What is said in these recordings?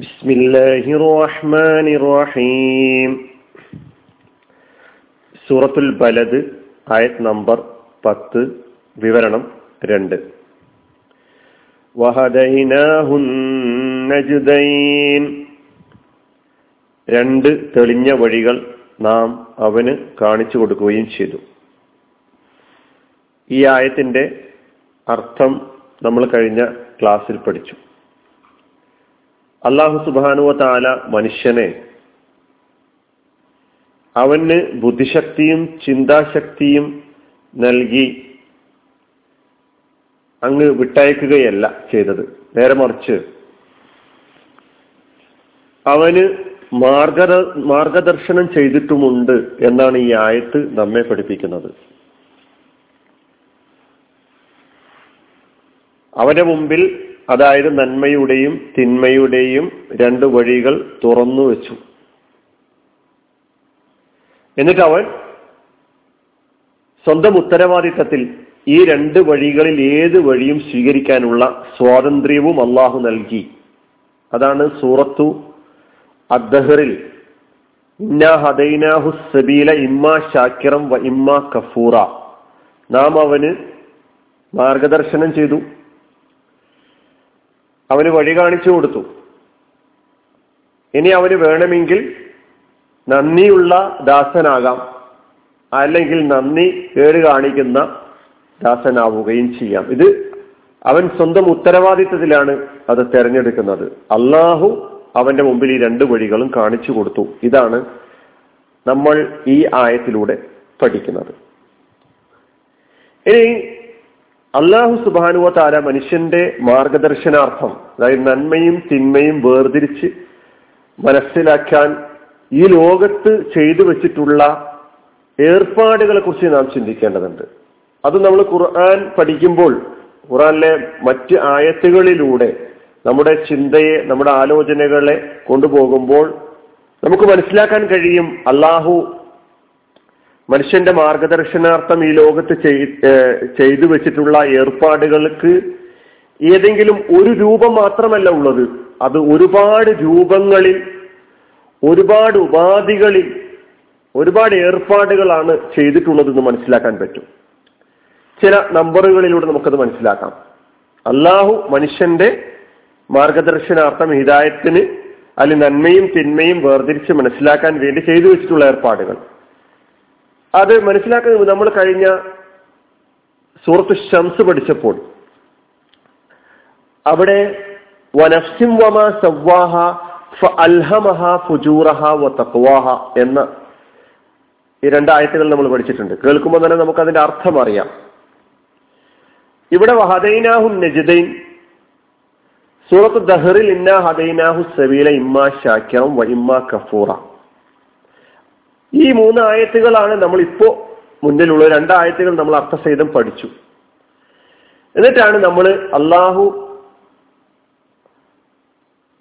بسم الله الرحمن الرحيم സൂറത്തുൽ ബലദ് ആയത് നമ്പർ പത്ത് വിവരണം രണ്ട് വഹദൈനാഹുന്നജുദൈൻ രണ്ട് തെളിഞ്ഞ വഴികൾ നാം അവന് കാണിച്ചു കൊടുക്കുകയും ചെയ്തു ഈ ആയത്തിന്റെ അർത്ഥം നമ്മൾ കഴിഞ്ഞ ക്ലാസ്സിൽ പഠിച്ചു അള്ളാഹു സുബാനുവ താല മനുഷ്യനെ അവന് ബുദ്ധിശക്തിയും ചിന്താശക്തിയും നൽകി അങ്ങ് വിട്ടയക്കുകയല്ല ചെയ്തത്. നേരെ മറിച്ച് അവന് മാർഗ മാർഗദർശനം ചെയ്തിട്ടുമുണ്ട് എന്നാണ് ഈ ആയത്ത് നമ്മെ പഠിപ്പിക്കുന്നത്. അവന്റെ മുമ്പിൽ അതായത് നന്മയുടെയും തിന്മയുടെയും രണ്ട് വഴികൾ തുറന്നു വെച്ചു. എന്നിട്ട് അവൻ സ്വന്തം ഉത്തരവാദിത്തത്തിൽ ഈ രണ്ട് വഴികളിൽ ഏത് വഴിയും സ്വീകരിക്കാനുള്ള സ്വാതന്ത്ര്യവും അള്ളാഹു നൽകി. അതാണ് സൂറത്തു അദ്ദഹറിൽ സബീല വ ഇമ്മ കഫൂറ. നാം അവന് മാർഗദർശനം ചെയ്തു. അവന് വഴി കാണിച്ചു കൊടുത്തു. ഇനി അവന് വേണമെങ്കിൽ നന്ദിയുള്ള ദാസനാകാം. അല്ലെങ്കിൽ നന്ദി കേട് കാണിക്കുന്ന ദാസനാവുകയും ചെയ്യാം. ഇത് അവൻ സ്വന്തം ഉത്തരവാദിത്തത്തിലാണ് അത് തെരഞ്ഞെടുക്കുന്നത്. അള്ളാഹു അവന്റെ മുമ്പിൽ ഈ രണ്ട് വഴികളും കാണിച്ചു കൊടുത്തു. ഇതാണ് നമ്മൾ ഈ ആയത്തിലൂടെ പഠിക്കുന്നത്. ഇനി അള്ളാഹു സുബാനുവ താര മനുഷ്യന്റെ മാർഗദർശനാർത്ഥം അതായത് നന്മയും തിന്മയും വേർതിരിച്ച് മനസ്സിലാക്കാൻ ഈ ലോകത്ത് ചെയ്തു വെച്ചിട്ടുള്ള ഏർപ്പാടുകളെ കുറിച്ച് നാം ചിന്തിക്കേണ്ടതുണ്ട്. അത് നമ്മൾ ഖുർആൻ പഠിക്കുമ്പോൾ ഖുറാനിലെ മറ്റ് ആയത്തുകളിലൂടെ നമ്മുടെ ചിന്തയെ നമ്മുടെ ആലോചനകളെ കൊണ്ടുപോകുമ്പോൾ നമുക്ക് മനസ്സിലാക്കാൻ കഴിയും അള്ളാഹു മനുഷ്യന്റെ മാർഗദർശനാർത്ഥം ഈ ലോകത്ത് ചെയ്തു വെച്ചിട്ടുള്ള ഏർപ്പാടുകൾക്ക് ഏതെങ്കിലും ഒരു രൂപം മാത്രമല്ല ഉള്ളത്. അത് ഒരുപാട് രൂപങ്ങളിൽ ഒരുപാട് ഉപാധികളിൽ ഒരുപാട് ഏർപ്പാടുകളാണ് ചെയ്തിട്ടുള്ളതെന്ന് മനസ്സിലാക്കാൻ പറ്റും. ചില നമ്പറുകളിലൂടെ നമുക്കത് മനസ്സിലാക്കാം. അള്ളാഹു മനുഷ്യന്റെ മാർഗദർശനാർത്ഥം ഹിതായത്തിന് അതിൽ നന്മയും തിന്മയും വേർതിരിച്ച് മനസ്സിലാക്കാൻ വേണ്ടി ചെയ്തു വെച്ചിട്ടുള്ള ഏർപ്പാടുകൾ. അത് മനസ്സിലാക്കുന്നത് നമ്മൾ കഴിഞ്ഞ സൂറത്ത് ഷംസ് പഠിച്ചപ്പോൾ അവിടെ വനഫ്സിം എന്ന ഈ രണ്ടായത്തുകൾ നമ്മൾ പഠിച്ചിട്ടുണ്ട്. കേൾക്കുമ്പോൾ തന്നെ നമുക്ക് അതിന്റെ അർത്ഥം അറിയാം. ഇവിടെ ഹദൈനാഹു നജിദൈൻ സൂറത്ത് ദഹറിൽ ഇന്ന ഹദൈനാഹു സബീല ഇമ്മ ഷാക്കിറം വ ഇമ്മ കഫൂറ. ഈ മൂന്ന് ആയത്തുകളാണ് നമ്മൾ ഇപ്പോ മുന്നിലുള്ള രണ്ടായത്തുകൾ നമ്മൾ അർത്ഥസഹിതം പഠിച്ചു. എന്നിട്ടാണ് നമ്മൾ അള്ളാഹു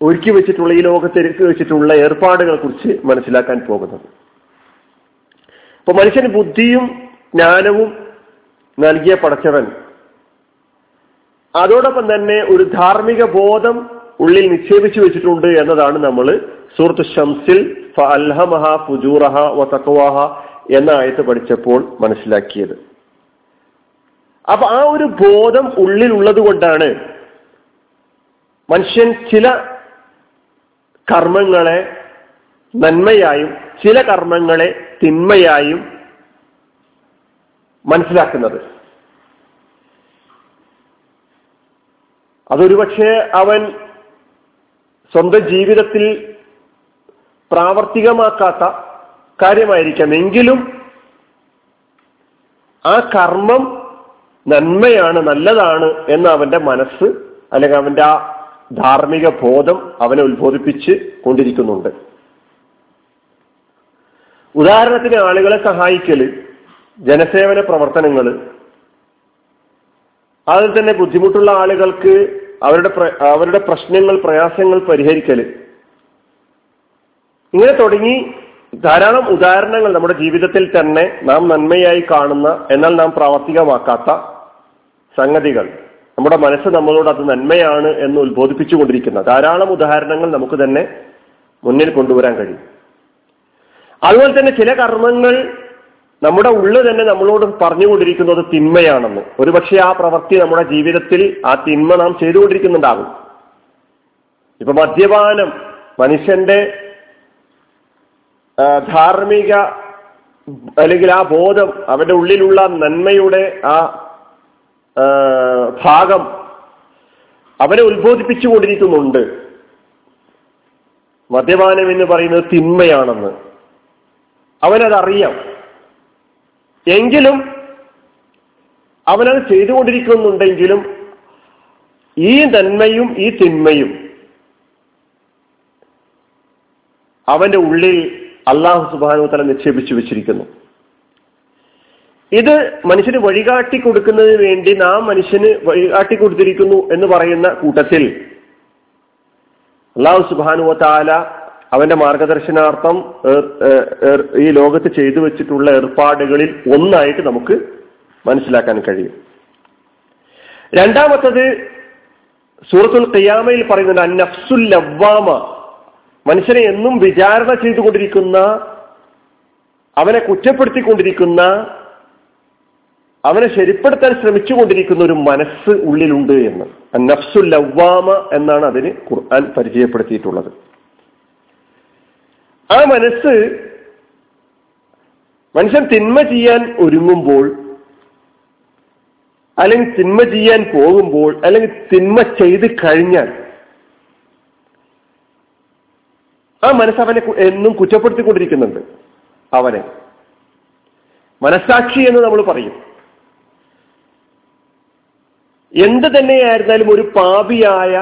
ഒരുക്കി വെച്ചിട്ടുള്ള ഈ ലോകത്ത് ഒരുക്കി വെച്ചിട്ടുള്ള ഏർപ്പാടുകളെ കുറിച്ച് മനസ്സിലാക്കാൻ പോകുന്നത്. അപ്പൊ മനുഷ്യന് ബുദ്ധിയും ജ്ഞാനവും നൽകിയ പടച്ചവൻ അതോടൊപ്പം തന്നെ ഒരു ധാർമ്മിക ബോധം ഉള്ളിൽ നിക്ഷേപിച്ചു വെച്ചിട്ടുണ്ട് എന്നതാണ് നമ്മൾ സുഹൃത്ത് ഷംസിൽ ഫുജൂറഹ എന്ന ആയത്ത് പഠിച്ചപ്പോൾ മനസ്സിലാക്കിയത്. അപ്പൊ ആ ഒരു ബോധം ഉള്ളിൽ ഉള്ളത് കൊണ്ടാണ് മനുഷ്യൻ ചില കർമ്മങ്ങളെ നന്മയായും ചില കർമ്മങ്ങളെ തിന്മയായും മനസ്സിലാക്കുന്നത്. അതൊരുപക്ഷെ അവൻ സ്വന്തം ജീവിതത്തിൽ പ്രാവർത്തികമാക്കാത്ത കാര്യമായിരിക്കാം. എങ്കിലും ആ കർമ്മം നന്മയാണ് നല്ലതാണ് എന്ന് അവന്റെ മനസ്സ് അല്ലെങ്കിൽ അവന്റെ ആ ധാർമ്മിക ബോധം അവനെ ഉത്ബോധിപ്പിച്ച് കൊണ്ടിരിക്കുന്നുണ്ട്. ഉദാഹരണത്തിന് ആളുകളെ സഹായിക്കൽ ജനസേവന പ്രവർത്തനങ്ങൾ അതിൽ തന്നെ ബുദ്ധിമുട്ടുള്ള ആളുകൾക്ക് അവരുടെ അവരുടെ പ്രശ്നങ്ങൾ പ്രയാസങ്ങൾ പരിഹരിക്കൽ. ഇങ്ങനെ തുടങ്ങി ധാരാളം ഉദാഹരണങ്ങൾ നമ്മുടെ ജീവിതത്തിൽ തന്നെ നാം നന്മയായി കാണുന്ന എന്നാൽ നാം പ്രാവർത്തികമാക്കാത്ത സംഗതികൾ. നമ്മുടെ മനസ്സ് നമ്മളോട് അത് നന്മയാണ് എന്ന് ഉത്ബോധിപ്പിച്ചുകൊണ്ടിരിക്കുന്ന ധാരാളം ഉദാഹരണങ്ങൾ നമുക്ക് തന്നെ മുന്നിൽ കൊണ്ടുവരാൻ കഴിയും. അതുപോലെ തന്നെ ചില കർമ്മങ്ങൾ നമ്മുടെ ഉള്ളു തന്നെ നമ്മളോട് പറഞ്ഞുകൊണ്ടിരിക്കുന്നത് തിന്മയാണെന്ന്. ഒരുപക്ഷെ ആ പ്രവൃത്തി നമ്മുടെ ജീവിതത്തിൽ ആ തിന്മ നാം ചെയ്തുകൊണ്ടിരിക്കുന്നുണ്ടാകും. ഇപ്പൊ മദ്യപാനം മനുഷ്യന്റെ ധാർമ്മിക അല്ലെങ്കിൽ ആ ബോധം അവന്റെ ഉള്ളിലുള്ള നന്മയുടെ ആ ഭാഗം അവനെ ഉത്ബോധിപ്പിച്ചുകൊണ്ടിരിക്കുന്നുണ്ട് മദ്യപാനം എന്ന് പറയുന്നത് തിന്മയാണെന്ന്. അവനതറിയാം. എങ്കിലും അവനത് ചെയ്തുകൊണ്ടിരിക്കുന്നുണ്ടെങ്കിലും ഈ നന്മയും ഈ തിന്മയും അവന്റെ ഉള്ളിൽ അള്ളാഹു സുബാനു തല നിക്ഷേപിച്ചു വെച്ചിരിക്കുന്നു. ഇത് മനുഷ്യന് വഴികാട്ടി കൊടുക്കുന്നതിന് വേണ്ടി നാം മനുഷ്യന് വഴികാട്ടി കൊടുത്തിരിക്കുന്നു എന്ന് പറയുന്ന കൂട്ടത്തിൽ അള്ളാഹു സുബാനുവ താല അവന്റെ മാർഗദർശനാർത്ഥം ഈ ലോകത്ത് ചെയ്തു വെച്ചിട്ടുള്ള ഏർപ്പാടുകളിൽ ഒന്നായിട്ട് നമുക്ക് മനസ്സിലാക്കാൻ കഴിയും. രണ്ടാമത്തത് സൂറത്തുൽ ഖിയാമയിൽ പറയുന്നുണ്ട് അന്നഫ്സുൽ ലവ്വാമ മനുഷ്യനെ എന്നും വിചാരണ ചെയ്തുകൊണ്ടിരിക്കുന്ന അവനെ കുറ്റപ്പെടുത്തിക്കൊണ്ടിരിക്കുന്ന അവനെ ശരിപ്പെടുത്താൻ ശ്രമിച്ചുകൊണ്ടിരിക്കുന്ന ഒരു മനസ്സ് ഉള്ളിലുണ്ട് എന്ന്. നഫ്സുൽ ലവ്വാമ എന്നാണ് അതിന് ഖുർആൻ പരിചയപ്പെടുത്തിയിട്ടുള്ളത്. ആ മനസ്സ് മനുഷ്യൻ തിന്മ ചെയ്യാൻ ഒരുങ്ങുമ്പോൾ അല്ലെങ്കിൽ തിന്മ ചെയ്യാൻ പോകുമ്പോൾ അല്ലെങ്കിൽ തിന്മ ചെയ്ത് കഴിഞ്ഞാൽ ആ മനസ്സ് അവനെ എന്നും കുറ്റപ്പെടുത്തിക്കൊണ്ടിരിക്കുന്നുണ്ട്. അവനെ. മനസ്സാക്ഷി എന്ന് നമ്മൾ പറയും. എന്ത് തന്നെയായിരുന്നാലും ഒരു പാപിയായ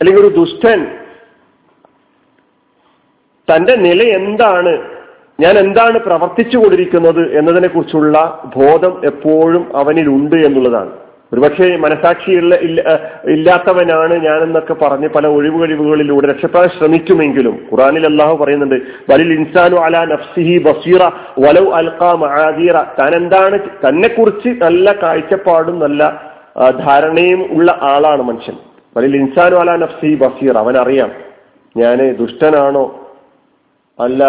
അല്ലെങ്കിൽ ഒരു ദുഷ്ടൻ തന്റെ നില എന്താണ് ഞാൻ എന്താണ് പ്രവർത്തിച്ചു കൊണ്ടിരിക്കുന്നത് എന്നതിനെ കുറിച്ചുള്ള ബോധം എപ്പോഴും അവനിലുണ്ട് എന്നുള്ളതാണ്. ഒരുപക്ഷെ മനസാക്ഷിയുള്ള ഇല്ലാത്തവനാണ് ഞാനെന്നൊക്കെ പറഞ്ഞ് പല ഒഴിവ് കഴിവുകളിലൂടെ രക്ഷപ്പെടാൻ ശ്രമിക്കുമെങ്കിലും ഖുറാനിൽ അള്ളാഹു പറയുന്നുണ്ട് വലിൽ ഇൻസാനു അല നഫ്സിഹി ബസീറ വലൗ അൽഖാ മഹാദീറ താൻ എന്താണ് തന്നെ കുറിച്ച് നല്ല കാഴ്ചപ്പാടും നല്ല ധാരണയും ഉള്ള ആളാണ് മനുഷ്യൻ. വലിൽ ഇൻസാനു അല നഫ്സിഹി ബസീറ. അവനറിയാം ഞാൻ ദുഷ്ടനാണോ? അല്ല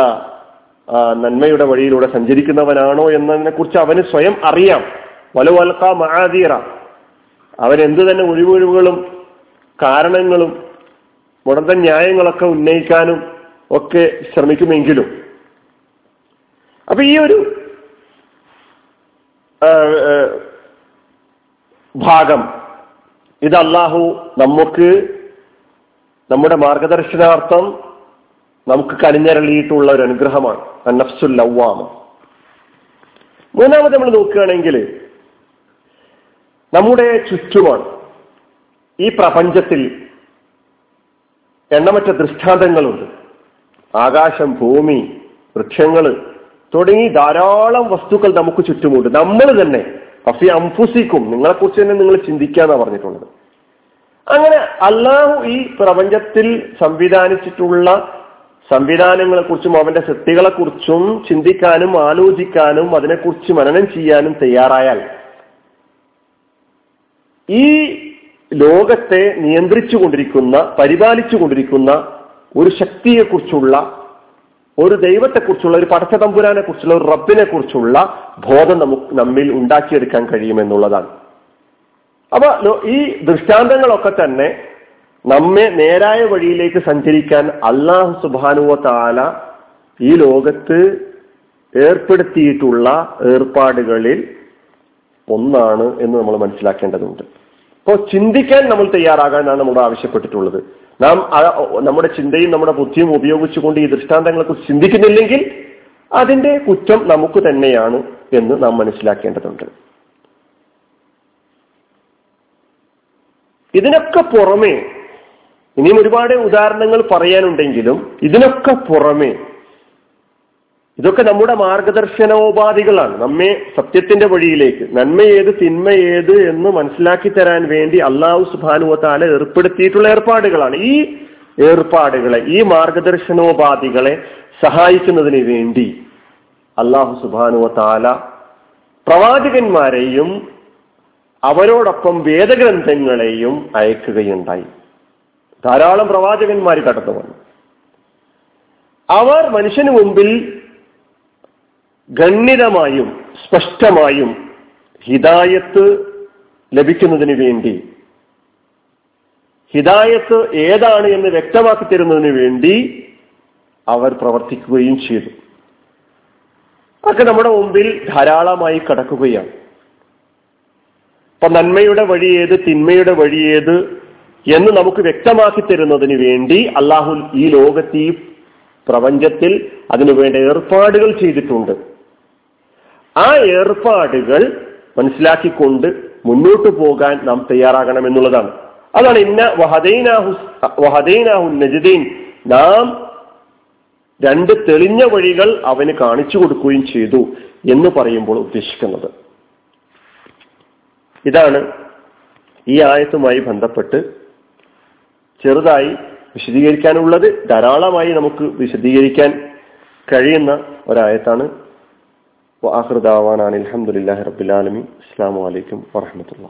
നന്മയുടെ വഴിയിലൂടെ സഞ്ചരിക്കുന്നവനാണോ എന്നതിനെ കുറിച്ച് അവന് സ്വയം അറിയാം. വലവൽക്ക മഹാദീറ അവൻ എന്തു തന്നെ ഒഴിവൊഴിവുകളും കാരണങ്ങളും മുടന്ത ന്യായങ്ങളൊക്കെ ഉന്നയിക്കാനും ഒക്കെ ശ്രമിക്കുമെങ്കിലും. അപ്പൊ ഈ ഒരു ഭാഗം ഇത് അള്ളാഹു നമുക്ക് നമ്മുടെ മാർഗദർശനാർത്ഥം നമുക്ക് കനിഞ്ഞരളിയിട്ടുള്ള ഒരു അനുഗ്രഹമാണ്. അന്നഫ്സുൽ ലവ്വാമ. മൂന്നാമത് നമ്മൾ നോക്കുകയാണെങ്കിൽ നമ്മുടെ ചുറ്റുമാണ് ഈ പ്രപഞ്ചത്തിൽ എണ്ണമറ്റ ദൃഷ്ടാന്തങ്ങളുണ്ട്. ആകാശം ഭൂമി വൃക്ഷങ്ങൾ തുടങ്ങി ധാരാളം വസ്തുക്കൾ നമുക്ക് ചുറ്റുമുണ്ട്. നമ്മൾ തന്നെ അഫി അംഫുസിക്കും നിങ്ങളെക്കുറിച്ച് തന്നെ നിങ്ങൾ ചിന്തിക്കാന്നാ പറഞ്ഞിട്ടുള്ളത്. അങ്ങനെ അല്ലാഹു ഈ പ്രപഞ്ചത്തിൽ സംവിധാനിച്ചിട്ടുള്ള സംവിധാനങ്ങളെക്കുറിച്ചും അവന്റെ കുറിച്ചും ചിന്തിക്കാനും ആലോചിക്കാനും അതിനെക്കുറിച്ച് മനനം ചെയ്യാനും തയ്യാറായാൽ ഈ ലോകത്തെ നിയന്ത്രിച്ചു കൊണ്ടിരിക്കുന്ന പരിപാലിച്ചു കൊണ്ടിരിക്കുന്ന ഒരു ശക്തിയെക്കുറിച്ചുള്ള ഒരു ദൈവത്തെക്കുറിച്ചുള്ള ഒരു പടച്ചതമ്പുരാനെ കുറിച്ചുള്ള ഒരു റബ്ബിനെ കുറിച്ചുള്ള ബോധം നമുക്ക് നമ്മിൽ ഉണ്ടാക്കിയെടുക്കാൻ കഴിയുമെന്നുള്ളതാണ്. അപ്പൊ ഈ ദൃഷ്ടാന്തങ്ങളൊക്കെ തന്നെ നമ്മെ നേരായ വഴിയിലേക്ക് സഞ്ചരിക്കാൻ അള്ളാഹു സുബാനുവ താല ഈ ലോകത്ത് ഏർപ്പെടുത്തിയിട്ടുള്ള ഏർപ്പാടുകളിൽ ഒന്നാണ് എന്ന് നമ്മൾ മനസ്സിലാക്കേണ്ടതുണ്ട്. അപ്പോൾ ചിന്തിക്കാൻ നമ്മൾ തയ്യാറാകാനാണ് നമ്മൾ ആവശ്യപ്പെട്ടിട്ടുള്ളത്. നാം നമ്മുടെ ചിന്തയും നമ്മുടെ ബുദ്ധിയും ഉപയോഗിച്ചുകൊണ്ട് ഈ ദൃഷ്ടാന്തങ്ങളെക്കുറിച്ച് ചിന്തിക്കുന്നില്ലെങ്കിൽ അതിന്റെ കുറ്റം നമുക്ക് തന്നെയാണ് എന്ന് നാം മനസ്സിലാക്കേണ്ടതുണ്ട്. ഇതിനൊക്കെ പുറമേ ഇനിയും ഒരുപാട് ഉദാഹരണങ്ങൾ പറയാനുണ്ടെങ്കിലും ഇതിനൊക്കെ പുറമേ ഇതൊക്കെ നമ്മുടെ മാർഗദർശനോപാധികളാണ്. നമ്മെ സത്യത്തിന്റെ വഴിയിലേക്ക് നന്മ ഏത് തിന്മ ഏത് എന്ന് മനസ്സിലാക്കി തരാൻ വേണ്ടി അള്ളാഹു സുബാനുവത്താല ഏർപ്പെടുത്തിയിട്ടുള്ള ഏർപ്പാടുകളാണ്. ഈ ഏർപ്പാടുകളെ ഈ മാർഗദർശനോപാധികളെ സഹായിക്കുന്നതിന് വേണ്ടി അള്ളാഹു സുബാനുവത്താല പ്രവാചകന്മാരെയും അവരോടൊപ്പം വേദഗ്രന്ഥങ്ങളെയും അയക്കുകയുണ്ടായി. ധാരാളം പ്രവാചകന്മാർ കടന്നു വന്നു അവർ മനുഷ്യന് മുമ്പിൽ ഗണ്യതമായും സ്പഷ്ടമായും ഹിദായത്ത് ലഭിക്കുന്നതിന് വേണ്ടി ഹിദായത്ത് ഏതാണ് എന്ന് വ്യക്തമാക്കി തരുന്നതിന് വേണ്ടി അവർ പ്രവർത്തിക്കുകയും ചെയ്തു. അതൊക്കെ നമ്മുടെ മുമ്പിൽ ധാരാളമായി കടക്കുകയാണ്. അപ്പൊ നന്മയുടെ വഴി ഏത് തിന്മയുടെ വഴി ഏത് എന്ന് നമുക്ക് വ്യക്തമാക്കി തരുന്നതിന് വേണ്ടി അള്ളാഹു ഈ ലോകത്ത് ഈ പ്രപഞ്ചത്തിൽ അതിനുവേണ്ട ഏർപ്പാടുകൾ ചെയ്തിട്ടുണ്ട്. ആ ഏർപ്പാടുകൾ മനസ്സിലാക്കിക്കൊണ്ട് മുന്നോട്ട് പോകാൻ നാം തയ്യാറാകണം എന്നുള്ളതാണ്. അതാണ് ഇന്ന വഹദൈനാഹു വഹദൈനാഹു നജദീൻ. നാം രണ്ട് തെളിഞ്ഞ വഴികൾ അവന് കാണിച്ചു കൊടുക്കുകയും ചെയ്തു എന്ന് പറയുമ്പോൾ ഉദ്ദേശിക്കുന്നത്. ഇതാണ് ഈ ആയത്തുമായി ബന്ധപ്പെട്ട് ചെറുതായി വിശദീകരിക്കാനുള്ളത് ധാരാളമായി നമുക്ക് വിശദീകരിക്കാൻ കഴിയുന്ന ഒരായത്താണ് വാഹൃദാവാൻ അലഹമുല്ലാ റബുലാലമി അസ്സാം വലൈക്കും വാഹമത്തുള്ള